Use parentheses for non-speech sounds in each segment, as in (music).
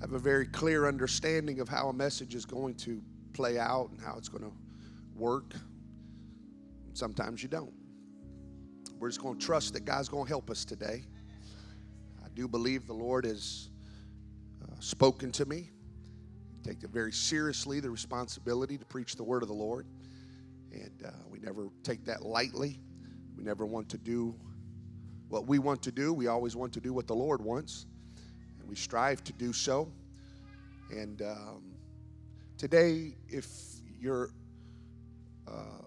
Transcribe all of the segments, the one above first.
have a very clear understanding of how a message is going to play out and how it's going to work. Sometimes you don't. We're just going to trust that God's going to help us today. I do believe the Lord has uh, spoken to me. Take it very seriously, the responsibility to preach the word of the Lord. And uh, we never take that lightly. We never want to do what we want to do. We always want to do what the Lord wants. We strive to do so. And um, today, if you're uh,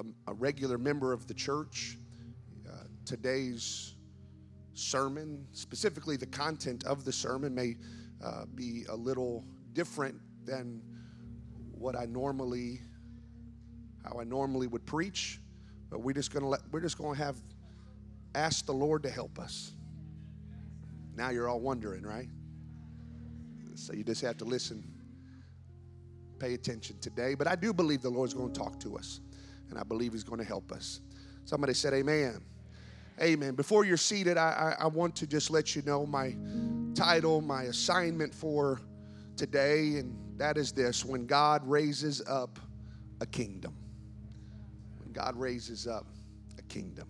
a, a, regular member of the church, uh, today's sermon, specifically the content of the sermon, may uh, be a little different than what I normally, how I normally would preach. But we're just gonna let, we're just gonna have ask the Lord to help us. Now you're all wondering, right? So you just have to listen, pay attention today. But I do believe the Lord's going to talk to us, and I believe He's going to help us. Somebody said, Amen. Amen. Before you're seated, I, I, I want to just let you know my title, my assignment for today, and that is this when God raises up a kingdom. When God raises up a kingdom.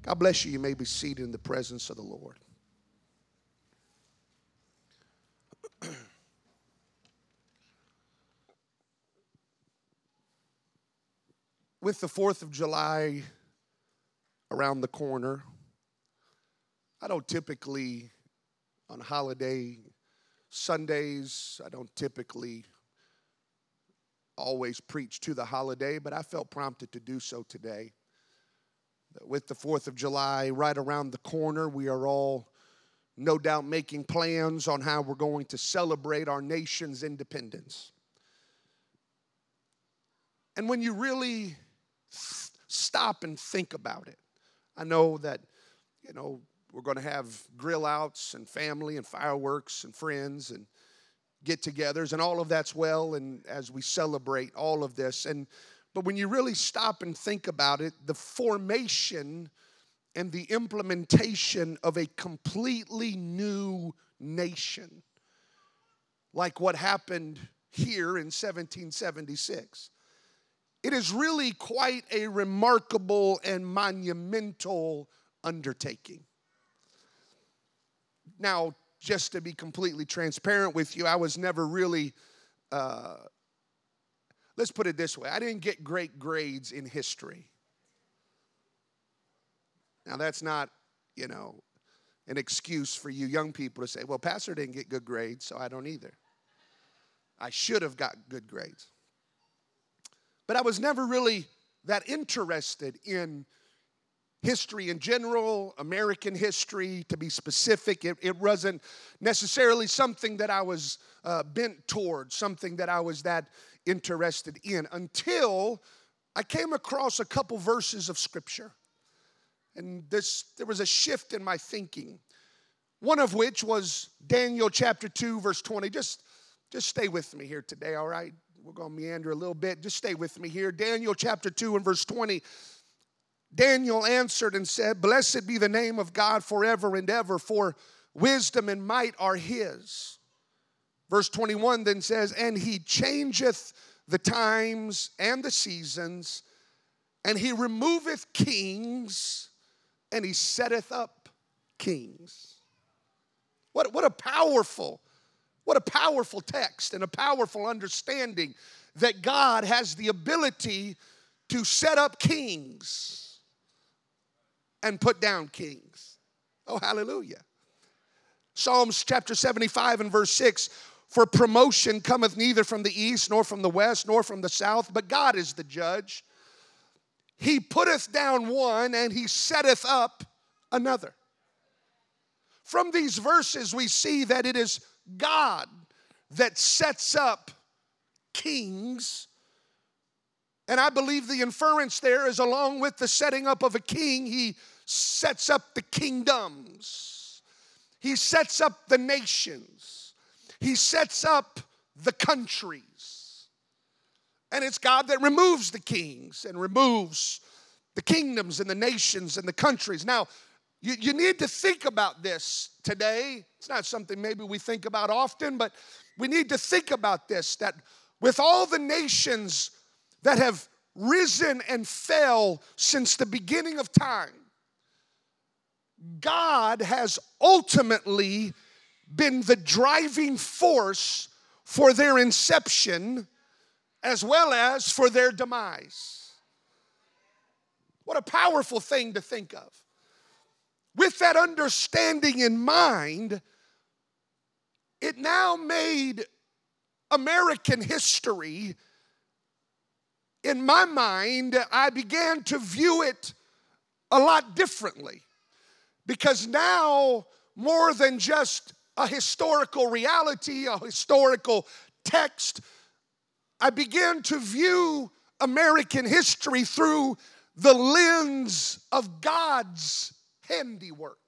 God bless you. You may be seated in the presence of the Lord. With the 4th of July around the corner, I don't typically, on holiday Sundays, I don't typically always preach to the holiday, but I felt prompted to do so today. With the 4th of July right around the corner, we are all no doubt making plans on how we're going to celebrate our nation's independence. And when you really stop and think about it, I know that, you know, we're going to have grill outs and family and fireworks and friends and get togethers, and all of that's well, and as we celebrate all of this. And but when you really stop and think about it, the formation and the implementation of a completely new nation, like what happened here in 1776, it is really quite a remarkable and monumental undertaking. Now, just to be completely transparent with you, I was never really uh, Let's put it this way I didn't get great grades in history. Now, that's not, you know, an excuse for you young people to say, well, Pastor didn't get good grades, so I don't either. I should have got good grades. But I was never really that interested in history in general, American history to be specific. It, it wasn't necessarily something that I was uh, bent toward, something that I was that interested in until I came across a couple verses of scripture. And this, there was a shift in my thinking. One of which was Daniel chapter 2, verse 20. Just, just stay with me here today, all right? We're going to meander a little bit. Just stay with me here. Daniel chapter 2 and verse 20. Daniel answered and said, Blessed be the name of God forever and ever, for wisdom and might are his. Verse 21 then says, And he changeth the times and the seasons, and he removeth kings, and he setteth up kings. What, what a powerful, what a powerful text and a powerful understanding that God has the ability to set up kings and put down kings. Oh, hallelujah. Psalms chapter 75 and verse 6 for promotion cometh neither from the east, nor from the west, nor from the south, but God is the judge. He putteth down one, and he setteth up another. From these verses, we see that it is God that sets up kings. And I believe the inference there is along with the setting up of a king, he sets up the kingdoms, he sets up the nations. He sets up the countries. And it's God that removes the kings and removes the kingdoms and the nations and the countries. Now, You, you need to think about this today. It's not something maybe we think about often, but we need to think about this that with all the nations that have risen and fell since the beginning of time, God has ultimately been the driving force for their inception as well as for their demise. What a powerful thing to think of. With that understanding in mind, it now made American history, in my mind, I began to view it a lot differently. Because now, more than just a historical reality, a historical text, I began to view American history through the lens of God's handiwork.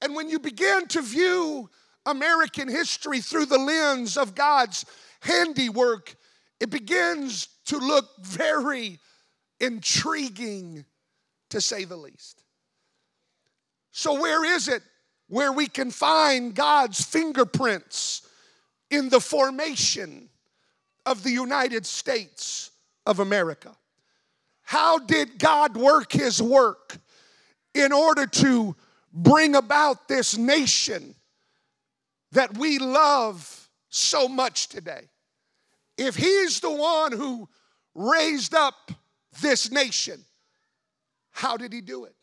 And when you begin to view American history through the lens of God's handiwork, it begins to look very intriguing to say the least. So, where is it where we can find God's fingerprints in the formation of the United States of America? How did God work His work in order to bring about this nation that we love so much today? If He's the one who raised up this nation, how did He do it?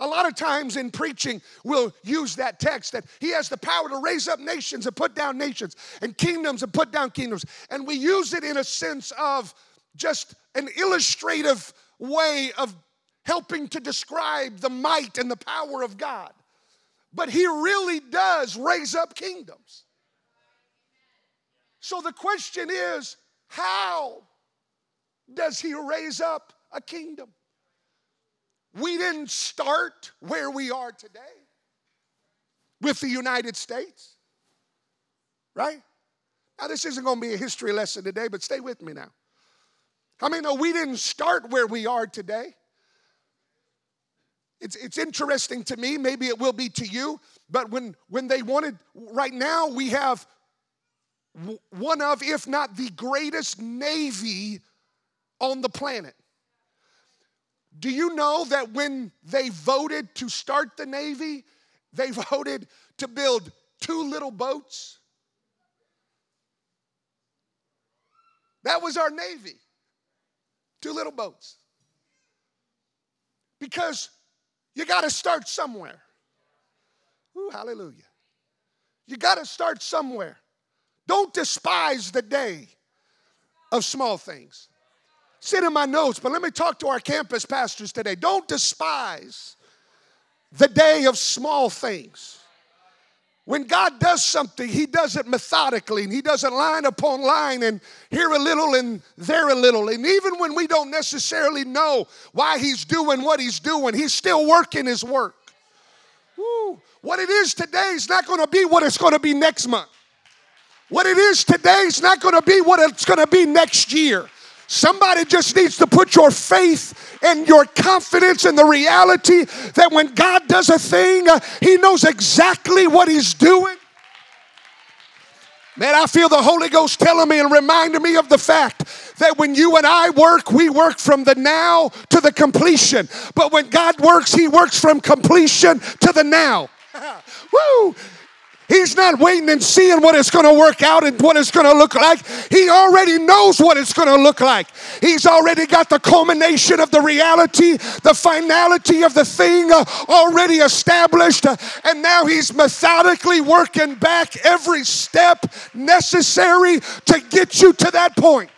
A lot of times in preaching, we'll use that text that he has the power to raise up nations and put down nations, and kingdoms and put down kingdoms. And we use it in a sense of just an illustrative way of helping to describe the might and the power of God. But he really does raise up kingdoms. So the question is how does he raise up a kingdom? We didn't start where we are today with the United States, right? Now, this isn't going to be a history lesson today, but stay with me now. I mean, no, we didn't start where we are today. It's, it's interesting to me, maybe it will be to you, but when, when they wanted, right now we have one of, if not the greatest navy on the planet. Do you know that when they voted to start the Navy, they (laughs) voted to build two little boats? That was our Navy. Two little boats. Because you got to start somewhere. Ooh, hallelujah. You got to start somewhere. Don't despise the day of small things. Sit in my notes, but let me talk to our campus pastors today. Don't despise the day of small things. When God does something, He does it methodically and He does it line upon line and here a little and there a little. And even when we don't necessarily know why He's doing what He's doing, He's still working His work. Woo. What it is today is not going to be what it's going to be next month. What it is today is not going to be what it's going to be next year. Somebody just needs to put your faith and your confidence in the reality that when God does a thing, uh, He knows exactly what He's doing. Man, I feel the Holy Ghost telling me and reminding me of the fact that when you and I work, we work from the now to the completion. But when God works, He works from completion to the now. (laughs) Woo! He's not waiting and seeing what it's going to work out and what it's going to look like. He already knows what it's going to look like. He's already got the culmination of the reality, the finality of the thing uh, already established. Uh, and now he's methodically working back every step necessary to get you to that point.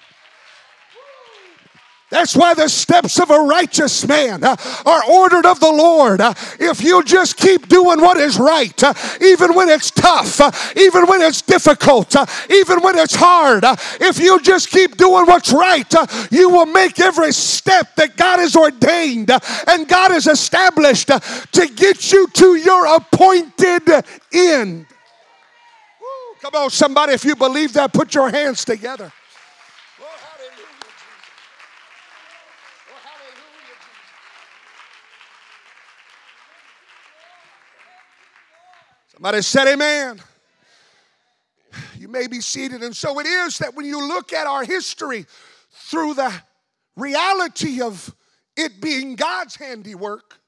That's why the steps of a righteous man uh, are ordered of the Lord. Uh, if you just keep doing what is right, uh, even when it's tough, even when it's difficult, even when it's hard, if you just keep doing what's right, you will make every step that God has ordained and God has established to get you to your appointed end. Come on, somebody, if you believe that, put your hands together. Somebody said, Amen. You may be seated. And so it is that when you look at our history through the reality of it being God's handiwork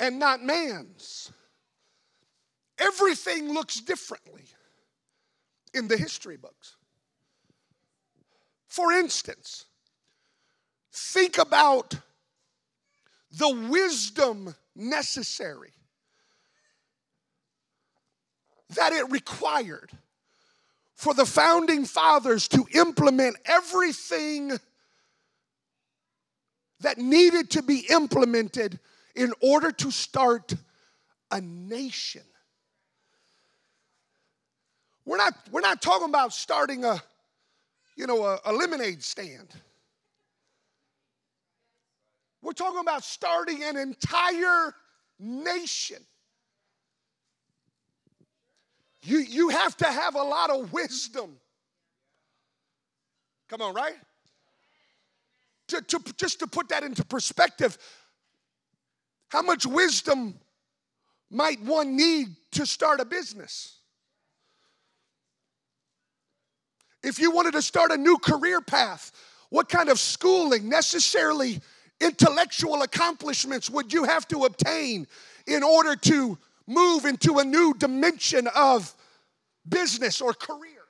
and not man's, everything looks differently in the history books. For instance, think about the wisdom necessary that it required for the founding fathers to implement everything that needed to be implemented in order to start a nation. We're not, we're not talking about starting a, you know, a, a lemonade stand. We're talking about starting an entire nation. You, you have to have a lot of wisdom. Come on, right? To, to, just to put that into perspective, how much wisdom might one need to start a business? If you wanted to start a new career path, what kind of schooling, necessarily intellectual accomplishments, would you have to obtain in order to move into a new dimension of business or career?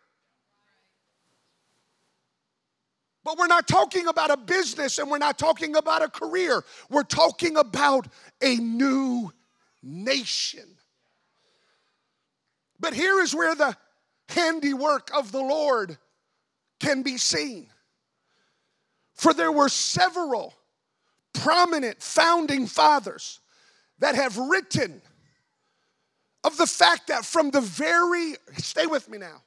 But we're not talking about a business and we're not talking about a career. We're talking about a new nation. But here is where the handiwork of the Lord can be seen. For there were several prominent founding fathers that have written of the fact that from the very, stay with me now,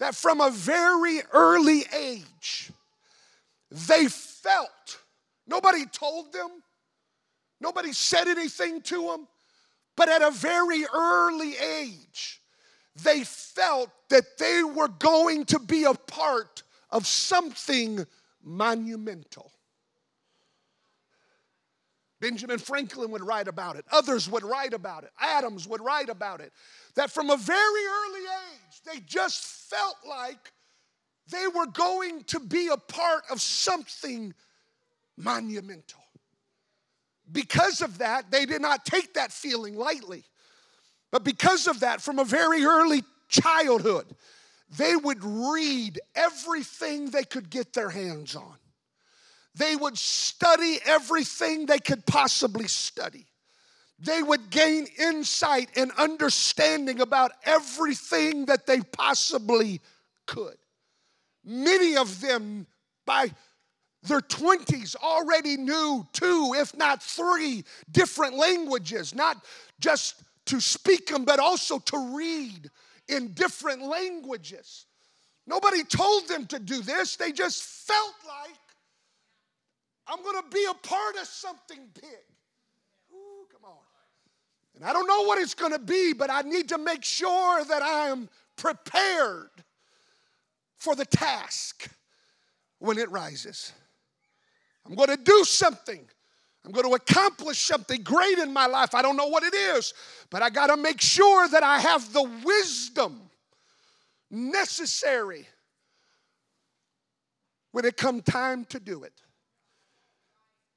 that from a very early age, they felt, nobody told them, nobody said anything to them, but at a very early age, they felt that they were going to be a part of something monumental. Benjamin Franklin would write about it. Others would write about it. Adams would write about it. That from a very early age, they just felt like they were going to be a part of something monumental. Because of that, they did not take that feeling lightly. But because of that, from a very early childhood, they would read everything they could get their hands on. They would study everything they could possibly study. They would gain insight and understanding about everything that they possibly could. Many of them, by their 20s, already knew two, if not three, different languages, not just to speak them, but also to read in different languages. Nobody told them to do this, they just felt like I'm gonna be a part of something big. Ooh, come on. And I don't know what it's gonna be, but I need to make sure that I am prepared for the task when it rises. I'm gonna do something I'm going to accomplish something great in my life. I don't know what it is, but I got to make sure that I have the wisdom necessary when it come time to do it.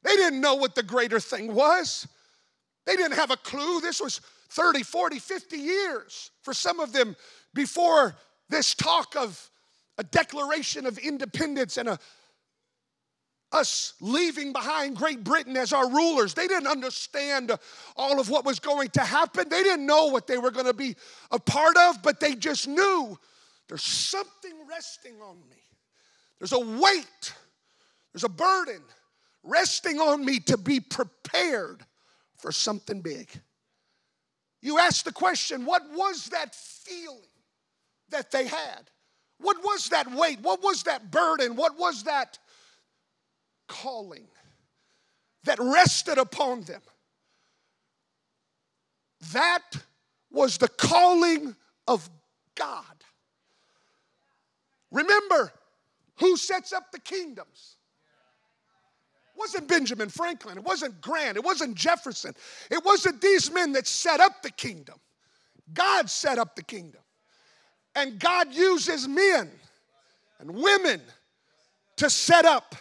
They didn't know what the greater thing was. They didn't have a clue. This was 30, 40, 50 years for some of them before this talk of a declaration of independence and a us leaving behind Great Britain as our rulers. They didn't understand all of what was going to happen. They didn't know what they were going to be a part of, but they just knew there's something resting on me. There's a weight, there's a burden resting on me to be prepared for something big. You ask the question, what was that feeling that they had? What was that weight? What was that burden? What was that? calling that rested upon them. That was the calling of God. Remember, who sets up the kingdoms? It wasn't Benjamin Franklin, it wasn't Grant, it wasn't Jefferson, it wasn't these men that set up the kingdom. God set up the kingdom. And God uses men and women to set up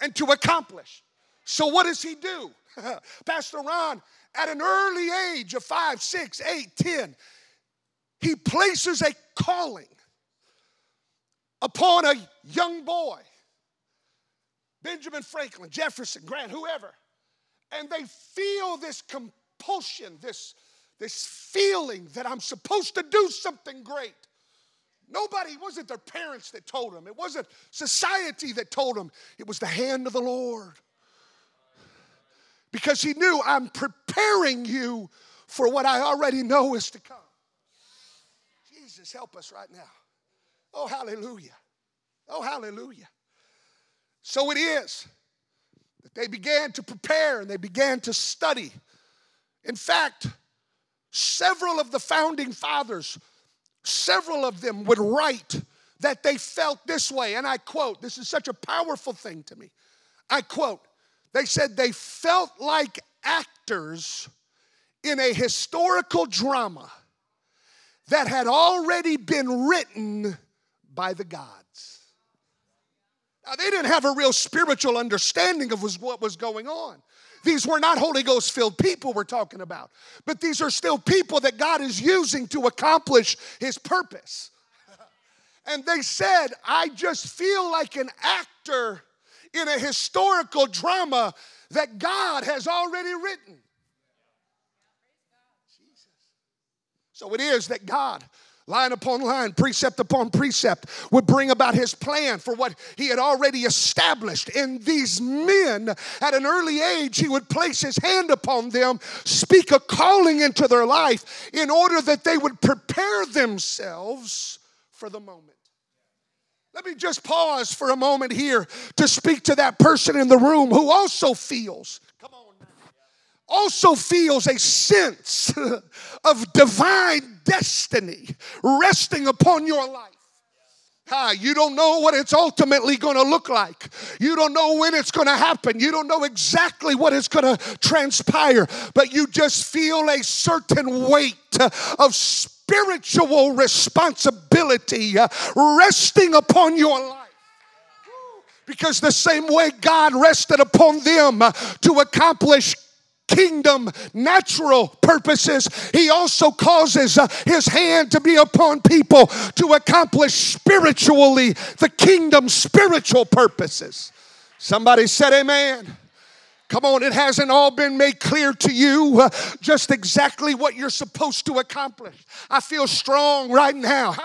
and to accomplish. So, what does he do? (laughs) Pastor Ron, at an early age of five, six, eight, ten, he places a calling upon a young boy, Benjamin Franklin, Jefferson, Grant, whoever, and they feel this compulsion, this, this feeling that I'm supposed to do something great. Nobody, it wasn't their parents that told them, it wasn't society that told them, it was the hand of the Lord. Because he knew I'm preparing you for what I already know is to come. Jesus, help us right now. Oh, hallelujah. Oh, hallelujah. So it is that they began to prepare and they began to study. In fact, several of the founding fathers, several of them would write that they felt this way. And I quote, this is such a powerful thing to me. I quote, they said they felt like actors in a historical drama that had already been written by the gods. Now, they didn't have a real spiritual understanding of what was going on. These were not Holy Ghost filled people we're talking about, but these are still people that God is using to accomplish His purpose. (laughs) And they said, I just feel like an actor in a historical drama that God has already written. Jesus. So it is that God line upon line, precept upon precept, would bring about his plan for what he had already established. In these men, at an early age, he would place his hand upon them, speak a calling into their life in order that they would prepare themselves for the moment. Let me just pause for a moment here to speak to that person in the room who also feels also feels a sense (laughs) of divine destiny resting upon your life. Ah, you don't know what it's ultimately going to look like. You don't know when it's going to happen. You don't know exactly what is going to transpire, but you just feel a certain weight of spiritual responsibility resting upon your life. Because the same way God rested upon them to accomplish kingdom natural purposes, he also causes uh, his hand to be upon people to accomplish spiritually the kingdom spiritual purposes. Somebody said, Amen. Come on, it hasn't all been made clear to you uh, just exactly what you're supposed to accomplish. I feel strong right now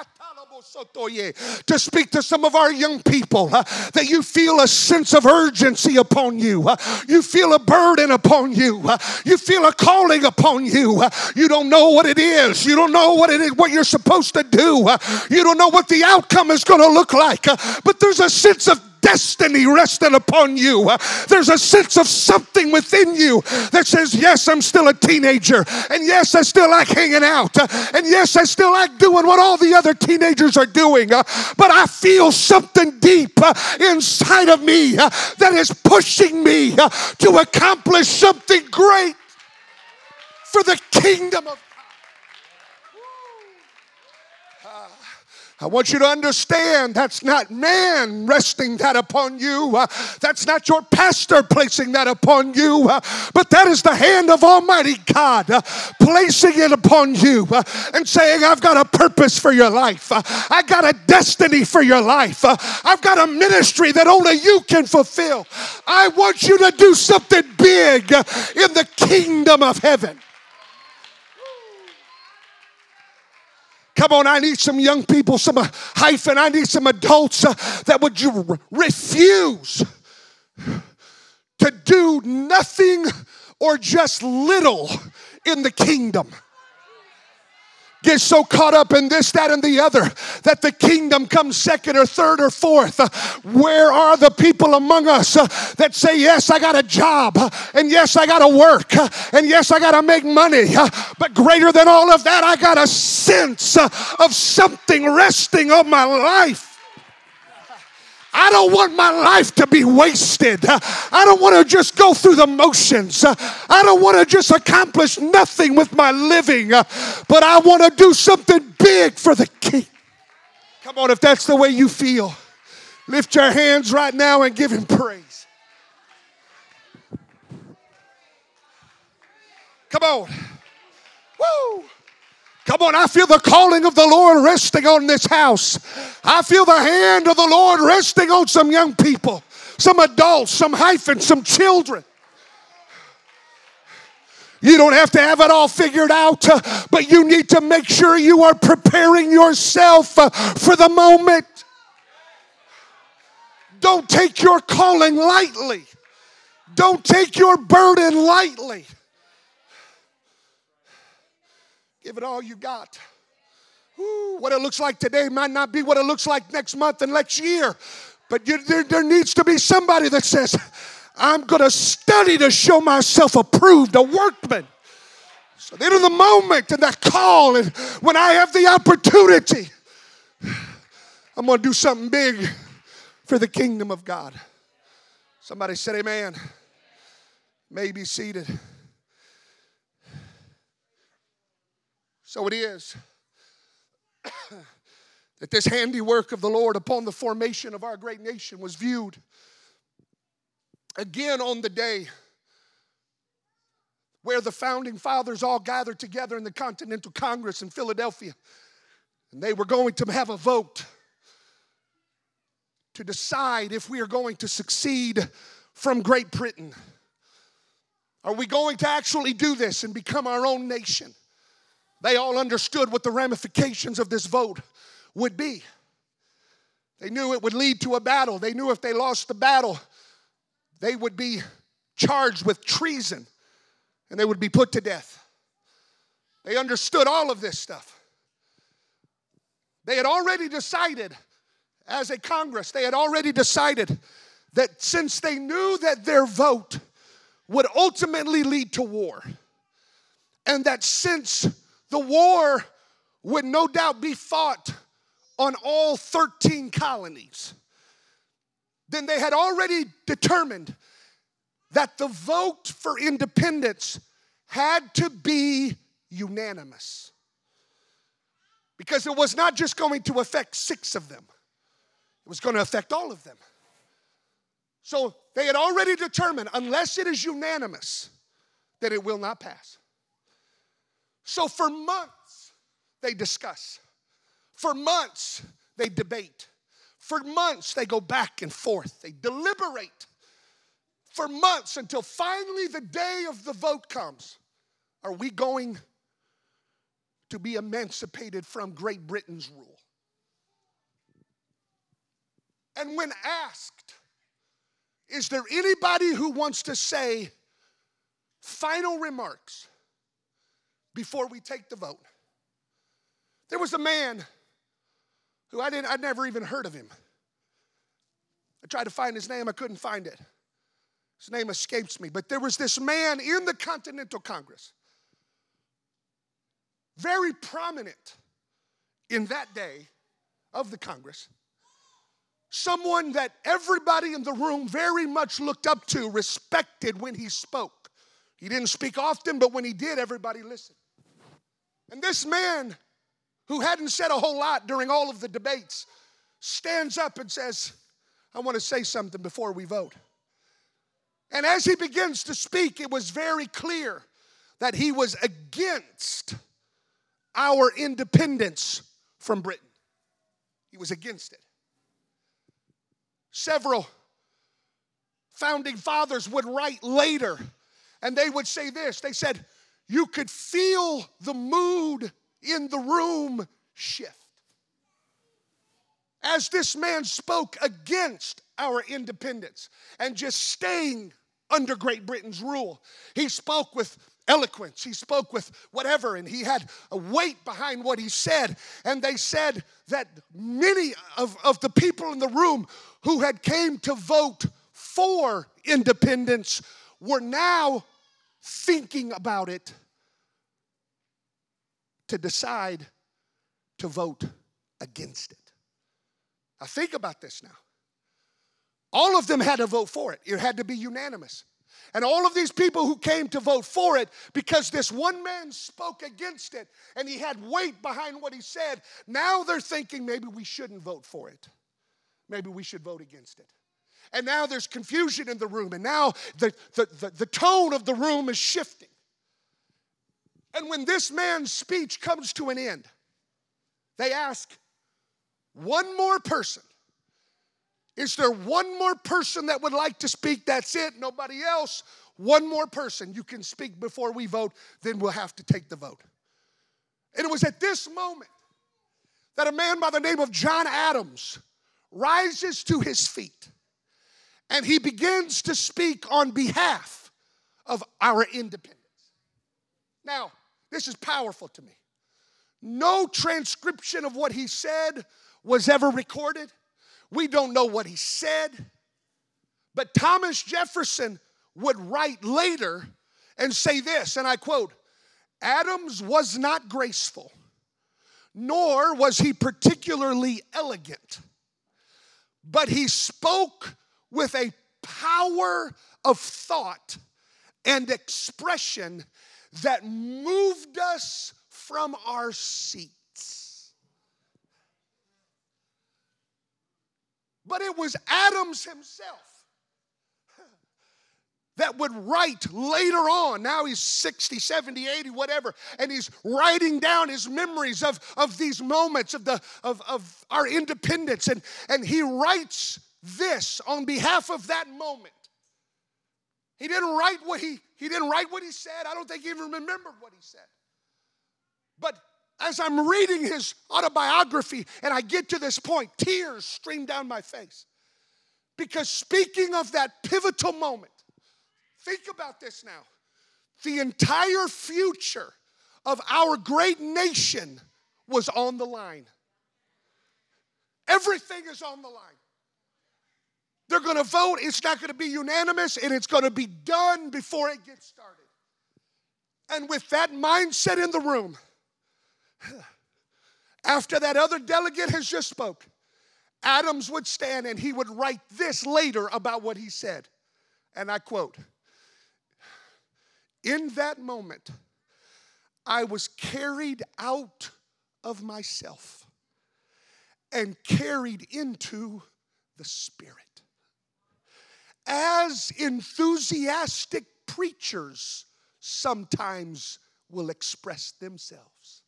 to speak to some of our young people uh, that you feel a sense of urgency upon you. Uh, you feel a burden upon you. Uh, you feel a calling upon you. You don't know what it is. You don't know what it is, what you're supposed to do. You don't know what the outcome is going to look like. But there's a sense of destiny rested upon you. There's a sense of something within you that says, Yes, I'm still a teenager. And yes, I still like hanging out. And yes, I still like doing what all the other teenagers are doing. But I feel something deep inside of me that is pushing me to accomplish something great for the kingdom of I want you to understand that's not man resting that upon you. Uh, that's not your pastor placing that upon you. Uh, but that is the hand of Almighty God uh, placing it upon you uh, and saying, I've got a purpose for your life. Uh, I got a destiny for your life. Uh, I've got a ministry that only you can fulfill. I want you to do something big in the kingdom of heaven. Come on, I need some young people, some hyphen. I need some adults uh, that would you refuse to do nothing or just little in the kingdom get so caught up in this, that, and the other that the kingdom comes second or third or fourth. Where are the people among us that say, Yes, I got a job, and yes, I got to work, and yes, I got to make money, but greater than all of that, I got a sense of something resting on my life I don't want my life to be wasted. I don't want to just go through the motions. I don't want to just accomplish nothing with my living, but I want to do something big for the King. Come on, if that's the way you feel, lift your hands right now and give Him praise. Come on. Woo! Come on, I feel the calling of the Lord resting on this house. I feel the hand of the Lord resting on some young people, some adults, some hyphens, some children. You don't have to have it all figured out, uh, but you need to make sure you are preparing yourself uh, for the moment. Don't take your calling lightly. Don't take your burden lightly. Give it all you got. Ooh, what it looks like today might not be what it looks like next month and next year. But you, there, there needs to be somebody that says, I'm going to study to show myself approved, a workman. So then, in the moment and that call, and when I have the opportunity, I'm going to do something big for the kingdom of God. Somebody said, Amen. May be seated. So it is (coughs) that this handiwork of the Lord upon the formation of our great nation was viewed again on the day where the founding fathers all gathered together in the Continental Congress in Philadelphia. And they were going to have a vote to decide if we are going to succeed from Great Britain. Are we going to actually do this and become our own nation? They all understood what the ramifications of this vote would be. They knew it would lead to a battle. They knew if they lost the battle, they would be charged with treason and they would be put to death. They understood all of this stuff. They had already decided, as a Congress, they had already decided that since they knew that their vote would ultimately lead to war, and that since the war would no doubt be fought on all 13 colonies. Then they had already determined that the vote for independence had to be unanimous. Because it was not just going to affect six of them, it was going to affect all of them. So they had already determined, unless it is unanimous, that it will not pass. So for months, they discuss. For months, they debate. For months, they go back and forth. They deliberate for months until finally the day of the vote comes. Are we going to be emancipated from Great Britain's rule? And when asked, is there anybody who wants to say final remarks? Before we take the vote. There was a man who I didn't, I'd never even heard of him. I tried to find his name, I couldn't find it. His name escapes me, but there was this man in the Continental Congress, very prominent in that day of the Congress, someone that everybody in the room very much looked up to, respected when he spoke. He didn't speak often, but when he did, everybody listened. And this man, who hadn't said a whole lot during all of the debates, stands up and says, I want to say something before we vote. And as he begins to speak, it was very clear that he was against our independence from Britain. He was against it. Several founding fathers would write later, and they would say this they said, you could feel the mood in the room shift. As this man spoke against our independence and just staying under Great Britain's rule, he spoke with eloquence. He spoke with whatever, and he had a weight behind what he said. And they said that many of, of the people in the room who had came to vote for independence were now thinking about it to decide to vote against it. Now, think about this now. all of them had to vote for it. It had to be unanimous. And all of these people who came to vote for it, because this one man spoke against it and he had weight behind what he said, now they're thinking maybe we shouldn't vote for it. Maybe we should vote against it. And now there's confusion in the room, and now the, the, the, the tone of the room is shifting. And when this man's speech comes to an end, they ask one more person. Is there one more person that would like to speak? That's it, nobody else. One more person. You can speak before we vote, then we'll have to take the vote. And it was at this moment that a man by the name of John Adams rises to his feet and he begins to speak on behalf of our independence. Now, this is powerful to me. No transcription of what he said was ever recorded. We don't know what he said. But Thomas Jefferson would write later and say this, and I quote Adams was not graceful, nor was he particularly elegant, but he spoke with a power of thought and expression that moved us from our seats. But it was Adams himself that would write later on. Now he's 60, 70, 80, whatever, and he's writing down his memories of, of these moments of, the, of, of our independence. And, and he writes this on behalf of that moment. He didn't write what he he didn't write what he said. I don't think he even remembered what he said. But as I'm reading his autobiography and I get to this point, tears stream down my face. Because speaking of that pivotal moment, think about this now. The entire future of our great nation was on the line. Everything is on the line. They're going to vote. It's not going to be unanimous, and it's going to be done before it gets started. And with that mindset in the room, (sighs) after that other delegate has just spoke, Adams would stand and he would write this later about what he said. And I quote In that moment, I was carried out of myself and carried into the Spirit as enthusiastic preachers sometimes will express themselves.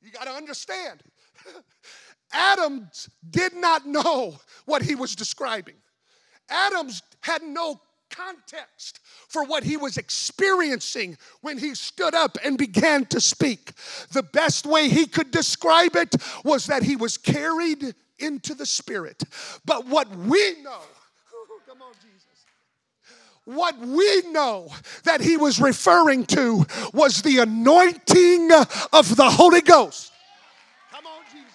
You got to understand. (laughs) Adams did not know what he was describing. Adams had no context for what he was experiencing when he stood up and began to speak. The best way he could describe it was that he was carried into the Spirit. But what we know, (laughs) come on, Jesus. What we know that he was referring to was the anointing of the Holy Ghost. Come on, Jesus.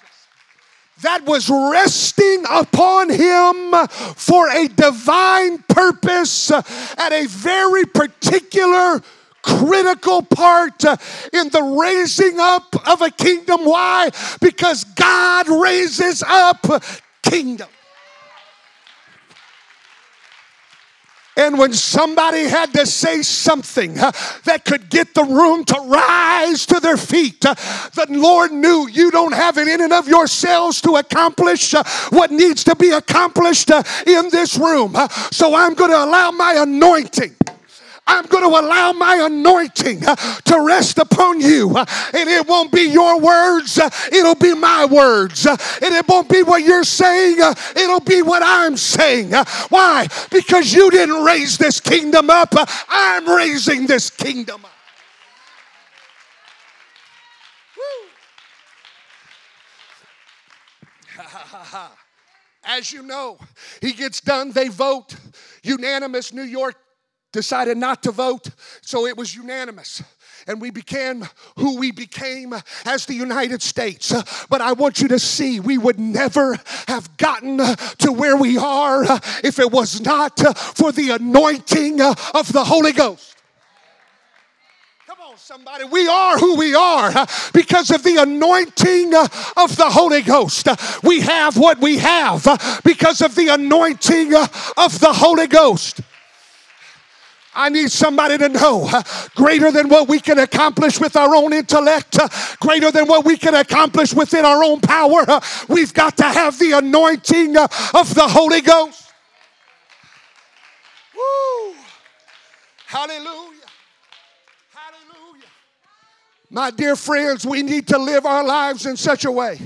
That was resting upon him for a divine purpose at a very particular critical part in the raising up of a kingdom. Why? Because God raises up kingdom. And when somebody had to say something that could get the room to rise to their feet, the Lord knew you don't have it in and of yourselves to accomplish uh, what needs to be accomplished uh, in this room. So I'm going to allow my anointing I'm going to allow my anointing uh, to rest upon you. Uh, and it won't be your words, uh, it'll be my words. And it won't be what you're saying, it'll be what I'm saying. Why? Because you didn't raise this kingdom up, I'm raising this kingdom up. (laughs) As you know, he gets done, they vote. Unanimous New York decided not to vote, so it was unanimous and we became who we became as the United States. But I want you to see we would never have gotten to where we are if it was not for the anointing of the Holy Ghost. Come on, somebody. We are who we are because of the anointing of the Holy Ghost. We have what we have because of the anointing of the Holy Ghost. I need somebody to know greater than what we can accomplish with our own intellect, greater than what we can accomplish within our own power. we've got to have the anointing uh, of the Holy Ghost. Woo! Hallelujah. My dear friends, we need to live our lives in such a way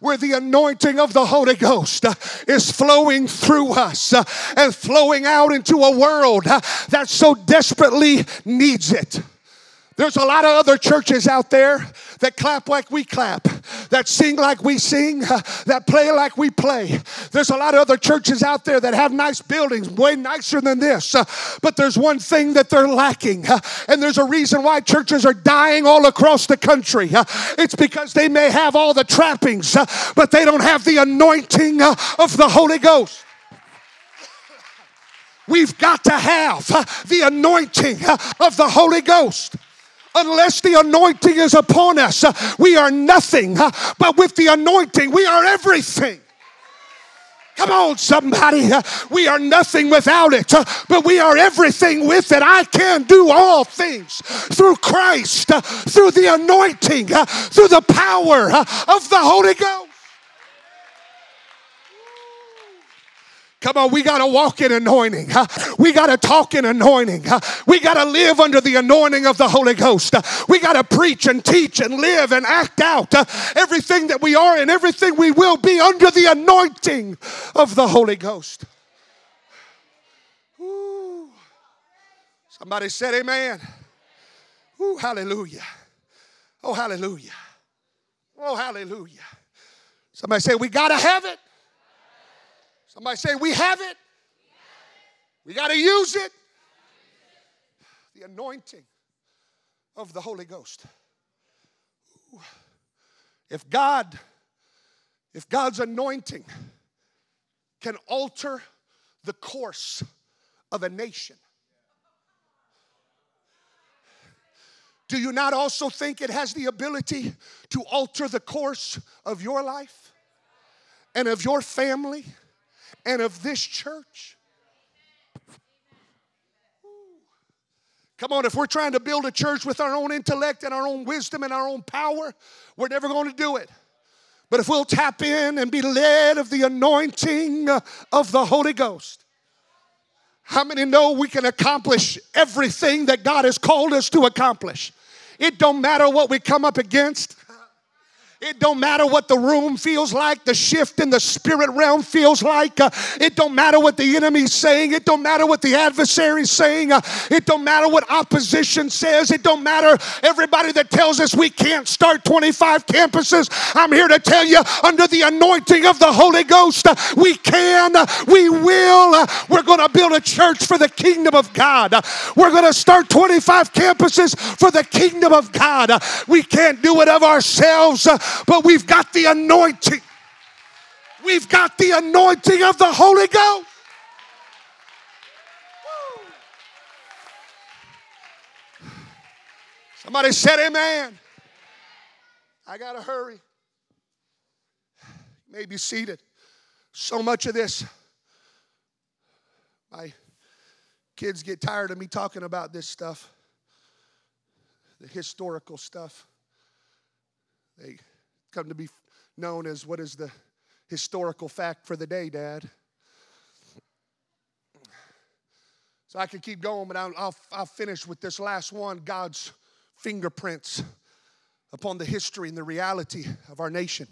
where the anointing of the Holy Ghost uh, is flowing through us uh, and flowing out into a world uh, that so desperately needs it. There's a lot of other churches out there that clap like we clap, that sing like we sing, that play like we play. There's a lot of other churches out there that have nice buildings, way nicer than this. but there's one thing that they're lacking, and there's a reason why churches are dying all across the country. it's because they may have all the trappings, but they don't have the anointing of the Holy Ghost. We've got to have the anointing of the Holy Ghost. Unless the anointing is upon us, uh, we are nothing. uh, But with the anointing, we are everything. Come on, somebody. Uh, We are nothing without it, but we are everything with it. I can do all things through Christ, through the anointing, through the power of the Holy Ghost. Come on, we got to walk in anointing. We got to talk in anointing. We got to live under the anointing of the Holy Ghost. We got to preach and teach and live and act out everything that we are and everything we will be under the anointing of the Holy Ghost. Ooh. Somebody said, Amen. Ooh, hallelujah. Oh, hallelujah. Oh, hallelujah. Somebody say, We got to have it. Somebody say, We have it. We got to use it. The anointing of the Holy Ghost. If God, if God's anointing can alter the course of a nation, do you not also think it has the ability to alter the course of your life and of your family? And of this church. Come on, if we're trying to build a church with our own intellect and our own wisdom and our own power, we're never going to do it. But if we'll tap in and be led of the anointing uh, of the Holy Ghost, how many know we can accomplish everything that God has called us to accomplish? It don't matter what we come up against. It don't matter what the room feels like, the shift in the spirit realm feels like. Uh, it don't matter what the enemy's saying. It don't matter what the adversary's saying. Uh, it don't matter what opposition says. It don't matter everybody that tells us we can't start 25 campuses. I'm here to tell you, under the anointing of the Holy Ghost, uh, we can, we will. we're going to build a church for the kingdom of God. We're going to start 25 campuses for the kingdom of God. We can't do it of ourselves, but we've got the anointing. We've got the anointing of the Holy Ghost. Somebody said, Amen. I got to hurry. You may be seated. So much of this, my kids get tired of me talking about this stuff, the historical stuff. They come to be known as what is the historical fact for the day, Dad. So I could keep going, but I'll, I'll, I'll finish with this last one God's fingerprints upon the history and the reality of our nation.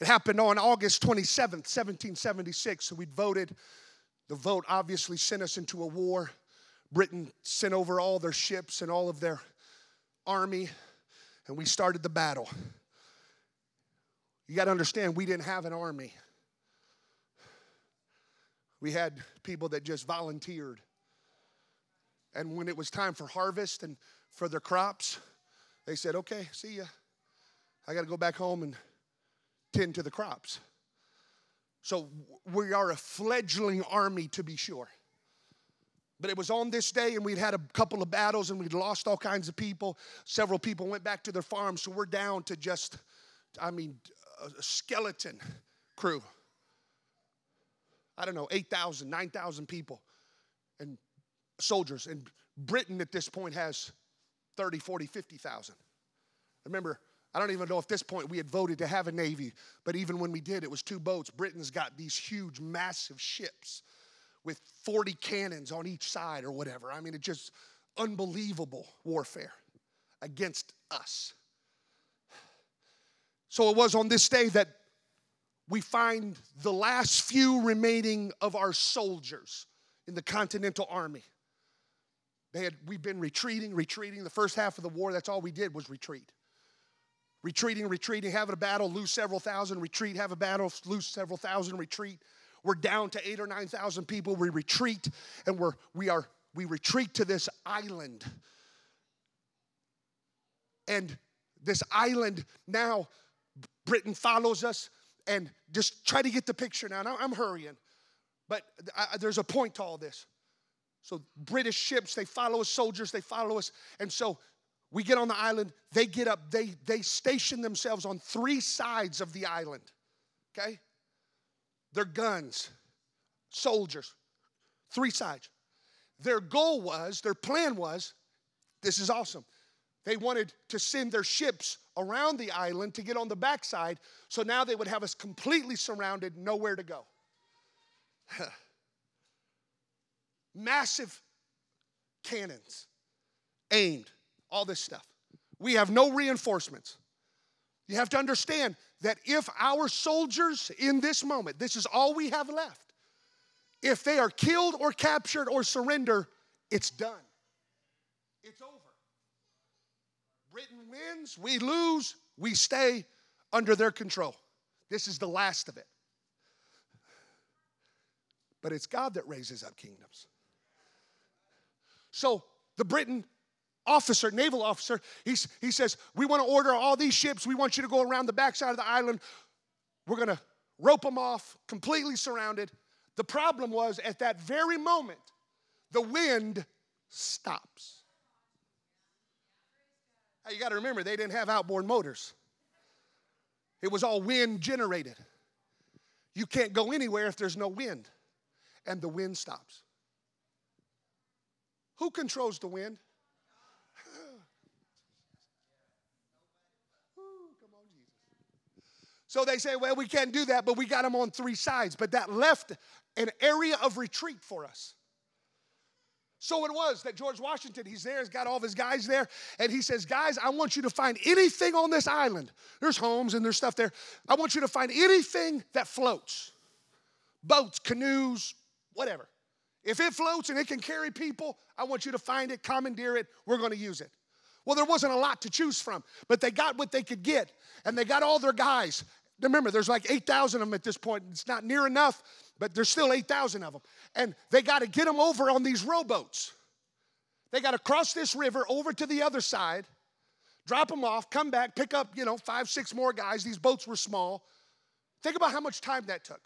It happened on August 27th, 1776. So we'd voted. The vote obviously sent us into a war. Britain sent over all their ships and all of their army, and we started the battle. You got to understand, we didn't have an army. We had people that just volunteered. And when it was time for harvest and for their crops, they said, okay, see ya. I got to go back home and tend to the crops. So we are a fledgling army to be sure. But it was on this day, and we'd had a couple of battles, and we'd lost all kinds of people. Several people went back to their farms, so we're down to just, I mean, a skeleton crew. I don't know, 8,000, 9,000 people and soldiers. And Britain at this point has 30, 40, 50,000. Remember, I don't even know if this point we had voted to have a navy, but even when we did, it was two boats. Britain's got these huge, massive ships with 40 cannons on each side or whatever. I mean, it's just unbelievable warfare against us. So it was on this day that we find the last few remaining of our soldiers in the Continental Army. They had, we've been retreating, retreating. The first half of the war, that's all we did was retreat. Retreating, retreating, have a battle, lose several thousand, retreat, have a battle, lose several thousand, retreat. We're down to eight or nine thousand people. We retreat, and we're we are we retreat to this island. And this island now, Britain follows us, and just try to get the picture now. I'm hurrying, but I, there's a point to all this. So British ships, they follow us, soldiers, they follow us, and so we get on the island, they get up, they, they station themselves on three sides of the island, okay? They're guns, soldiers, three sides. Their goal was, their plan was, this is awesome. They wanted to send their ships around the island to get on the backside, so now they would have us completely surrounded, nowhere to go. (laughs) Massive cannons aimed all this stuff. We have no reinforcements. You have to understand that if our soldiers in this moment, this is all we have left, if they are killed or captured or surrender, it's done. It's over. Britain wins, we lose, we stay under their control. This is the last of it. But it's God that raises up kingdoms. So the Britain officer, naval officer, he's, he says, We want to order all these ships. We want you to go around the backside of the island. We're going to rope them off, completely surrounded. The problem was at that very moment, the wind stops. You got to remember, they didn't have outboard motors, it was all wind generated. You can't go anywhere if there's no wind, and the wind stops. Who controls the wind? (laughs) So they say, well, we can't do that, but we got them on three sides. But that left an area of retreat for us. So it was that George Washington, he's there, he's got all of his guys there, and he says, Guys, I want you to find anything on this island. There's homes and there's stuff there. I want you to find anything that floats boats, canoes, whatever. If it floats and it can carry people, I want you to find it, commandeer it, we're to use it. Well, there wasn't a lot to choose from, but they got what they could get, and they got all their guys. Remember, there's like 8,000 of them at this point. It's not near enough, but there's still 8,000 of them. And they got to get them over on these rowboats. They got to cross this river over to the other side, drop them off, come back, pick up, you know, five, six more guys. These boats were small. Think about how much time that took.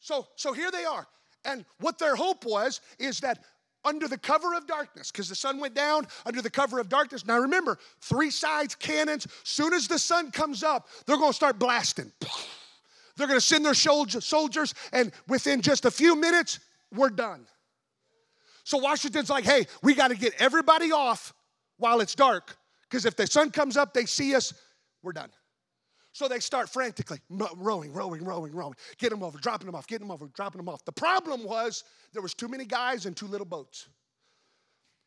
So, so here they are. And what their hope was is that under the cover of darkness because the sun went down under the cover of darkness. Now remember, three sides cannons. Soon as the sun comes up, they're going to start blasting. They're going to send their soldiers, and within just a few minutes, we're done. So Washington's like, hey, we got to get everybody off while it's dark because if the sun comes up, they see us, we're done. So they start frantically rowing, rowing, rowing, rowing, get them over, dropping them off, getting them over, dropping them off. The problem was there was too many guys and too little boats.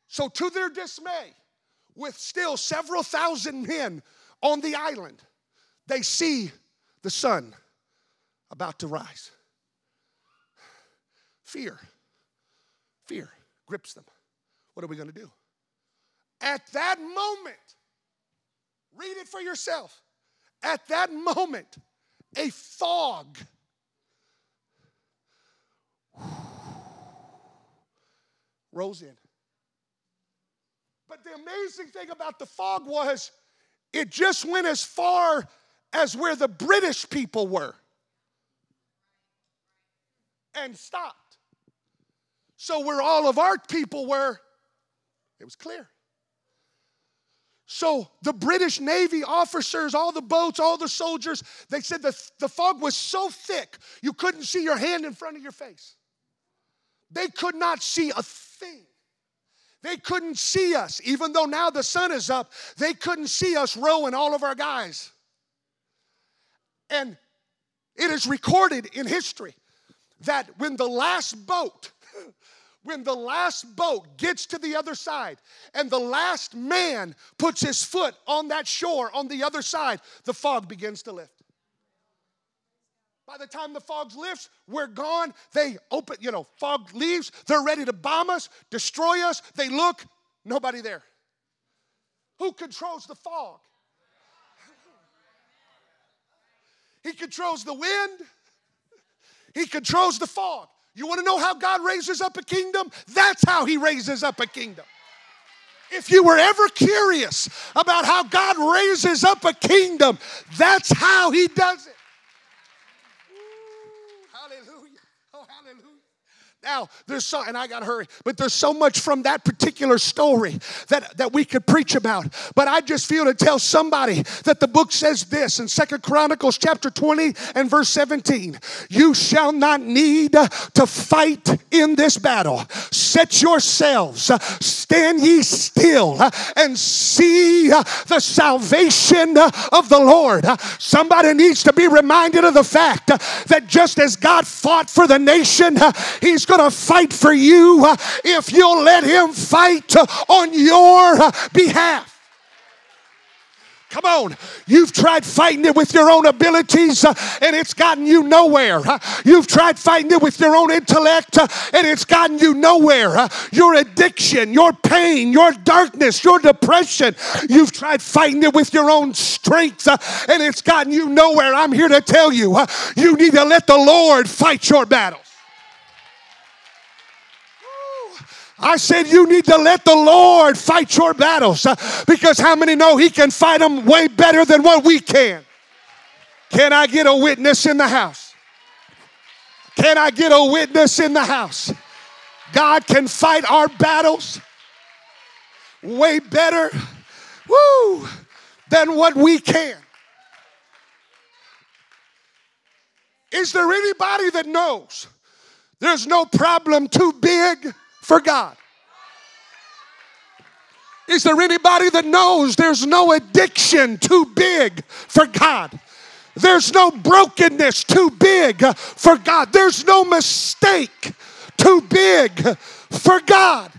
So to their dismay, with still several thousand men on the island, they see the sun about to rise. Fear, fear grips them. What are we going to do? At that moment, read it for yourself. At that moment, a fog rose in. But the amazing thing about the fog was it just went as far as where the British people were and stopped. So, where all of our people were, it was clear. So the British Navy officers, all the boats, all the soldiers, they said the, the fog was so thick you couldn't see your hand in front of your face. They could not see a thing. They couldn't see us, even though now the sun is up, they couldn't see us rowing all of our guys. And it is recorded in history that when the last boat (laughs) when the last boat gets to the other side and the last man puts his foot on that shore on the other side, the fog begins to lift. By the time the fog lifts, we're gone. They open, you know, fog leaves. They're ready to bomb us, destroy us. They look, nobody there. Who controls the fog? He controls the wind, He controls the fog. You want to know how God raises up a kingdom? That's how He raises up a kingdom. If you were ever curious about how God raises up a kingdom, that's how He does it. Now, there's so, and I got to hurry, but there's so much from that particular story that, that we could preach about. But I just feel to tell somebody that the book says this in Second Chronicles chapter 20 and verse 17 You shall not need to fight in this battle. Set yourselves, stand ye still, and see the salvation of the Lord. Somebody needs to be reminded of the fact that just as God fought for the nation, He's going to fight for you uh, if you'll let Him fight uh, on your uh, behalf. Come on. You've tried fighting it with your own abilities uh, and it's gotten you nowhere. Uh, you've tried fighting it with your own intellect uh, and it's gotten you nowhere. Your addiction, your pain, your darkness, your depression. You've tried fighting it with your own strength and it's gotten you nowhere. I'm here to tell you, you need to let the Lord fight your battles. I said, You need to let the Lord fight your battles uh, because how many know He can fight them way better than what we can? Can I get a witness in the house? Can I get a witness in the house? God can fight our battles way better woo, than what we can. Is there anybody that knows there's no problem too big for God. Is there anybody that knows there's no addiction too big for God? There's no brokenness too big for God. There's no mistake too big for God.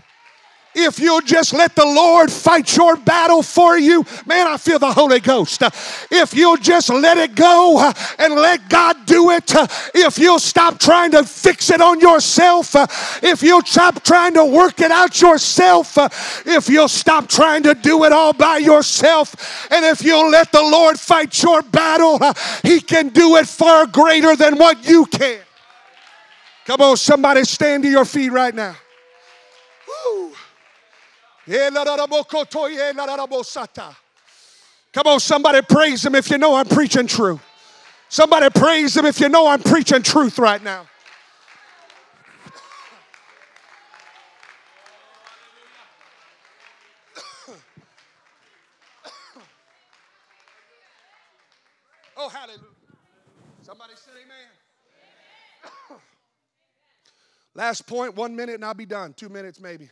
If you'll just let the Lord fight your battle for you, man, I feel the Holy Ghost. If you'll just let it go uh, and let God do it, uh, if you'll stop trying to fix it on yourself, uh, if you'll stop trying to work it out yourself, if you'll stop trying to do it all by yourself, and if you'll let the Lord fight your battle, He can do it far greater than what you can. Come on, somebody stand to your feet right now. Woo. Come on, somebody praise him if you know I'm preaching truth. Somebody praise him if you know I'm preaching truth right now. (coughs) oh, hallelujah. Somebody say amen. (coughs) Last point, one minute and I'll be done. Two minutes maybe.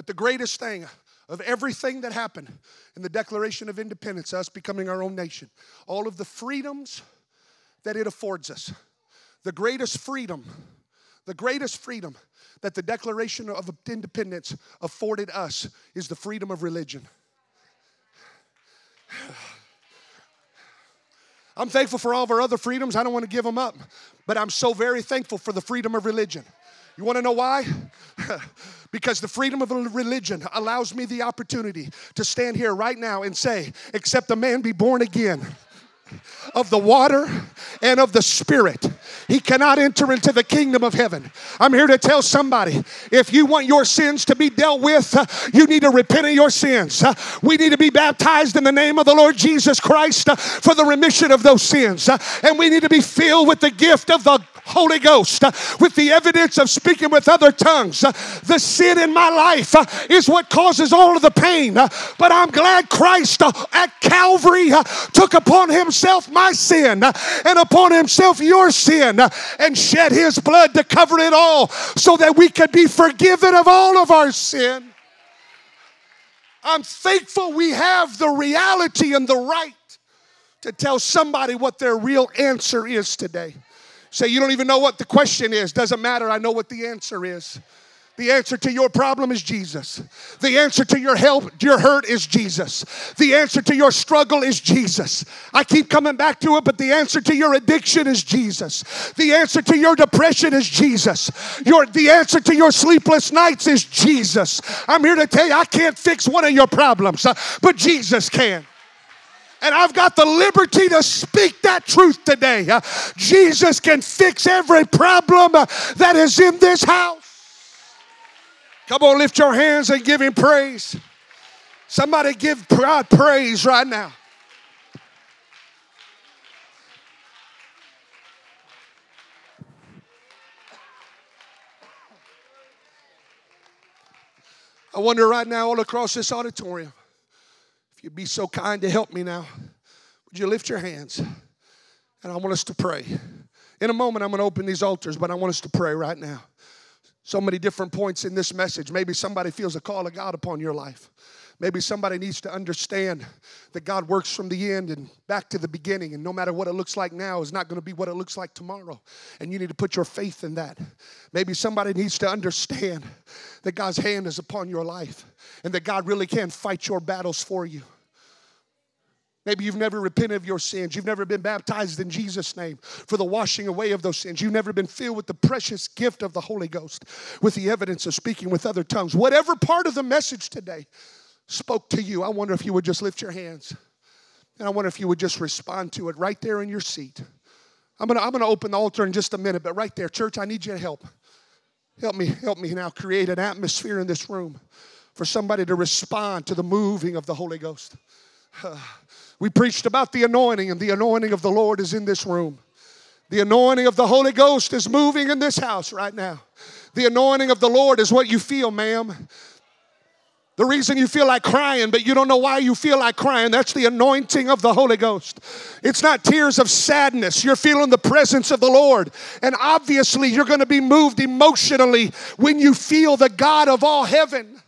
But the greatest thing of everything that happened in the Declaration of Independence, us becoming our own nation, all of the freedoms that it affords us, the greatest freedom, the greatest freedom that the Declaration of Independence afforded us is the freedom of religion. I'm thankful for all of our other freedoms. I don't want to give them up, but I'm so very thankful for the freedom of religion. You want to know why? (laughs) because the freedom of religion allows me the opportunity to stand here right now and say, except a man be born again of the water and of the spirit he cannot enter into the kingdom of heaven. I'm here to tell somebody if you want your sins to be dealt with you need to repent of your sins. We need to be baptized in the name of the lord jesus christ for the remission of those sins. And we need to be filled with the gift of the Holy Ghost, with the evidence of speaking with other tongues. The sin in my life uh, is what causes all of the pain. Uh, but I'm glad Christ uh, at Calvary took upon himself my sin and upon himself your sin and shed his blood to cover it all so that we could be forgiven of all of our sin. I'm thankful we have the reality and the right to tell somebody what their real answer is today. Say, you don't even know what the question is. Doesn't matter. I know what the answer is. The answer to your problem is Jesus. The answer to your help, your hurt is Jesus. The answer to your struggle is Jesus. I keep coming back to it, but the answer to your addiction is Jesus. The answer to your depression is Jesus. Your the answer to your sleepless nights is Jesus. I'm here to tell you I can't fix one of your problems, uh, but Jesus can. And I've got the liberty to speak that truth today. Uh, Jesus can fix every problem uh, that is in this house. Come on, lift your hands and give him praise. Somebody give God praise right now. I wonder right now, all across this auditorium, you'd be so kind to help me now, would you lift your hands? And I want us to pray. In a moment, I'm going to open these altars, but I want us to pray right now. So many different points in this message. Maybe somebody feels a call of God upon your life. Maybe somebody needs to understand that God works from the end and back to the beginning, and no matter what it looks like now is not going to be what it looks like tomorrow. And you need to put your faith in that. Maybe somebody needs to understand that God's hand is upon your life and that God really can fight your battles for you. Maybe you've never repented of your sins. You've never been baptized in Jesus' name for the washing away of those sins. You've never been filled with the precious gift of the Holy Ghost with the evidence of speaking with other tongues. Whatever part of the message today spoke to you, I wonder if you would just lift your hands. And I wonder if you would just respond to it right there in your seat. I'm gonna, I'm gonna open the altar in just a minute, but right there, church, I need you to help. Help me, help me now create an atmosphere in this room for somebody to respond to the moving of the Holy Ghost. (sighs) We preached about the anointing, and the anointing of the Lord is in this room. The anointing of the Holy Ghost is moving in this house right now. The anointing of the Lord is what you feel, ma'am. The reason you feel like crying, but you don't know why you feel like crying, that's the anointing of the Holy Ghost. It's not tears of sadness. You're feeling the presence of the Lord. And obviously, you're going to be moved emotionally when you feel the God of all heaven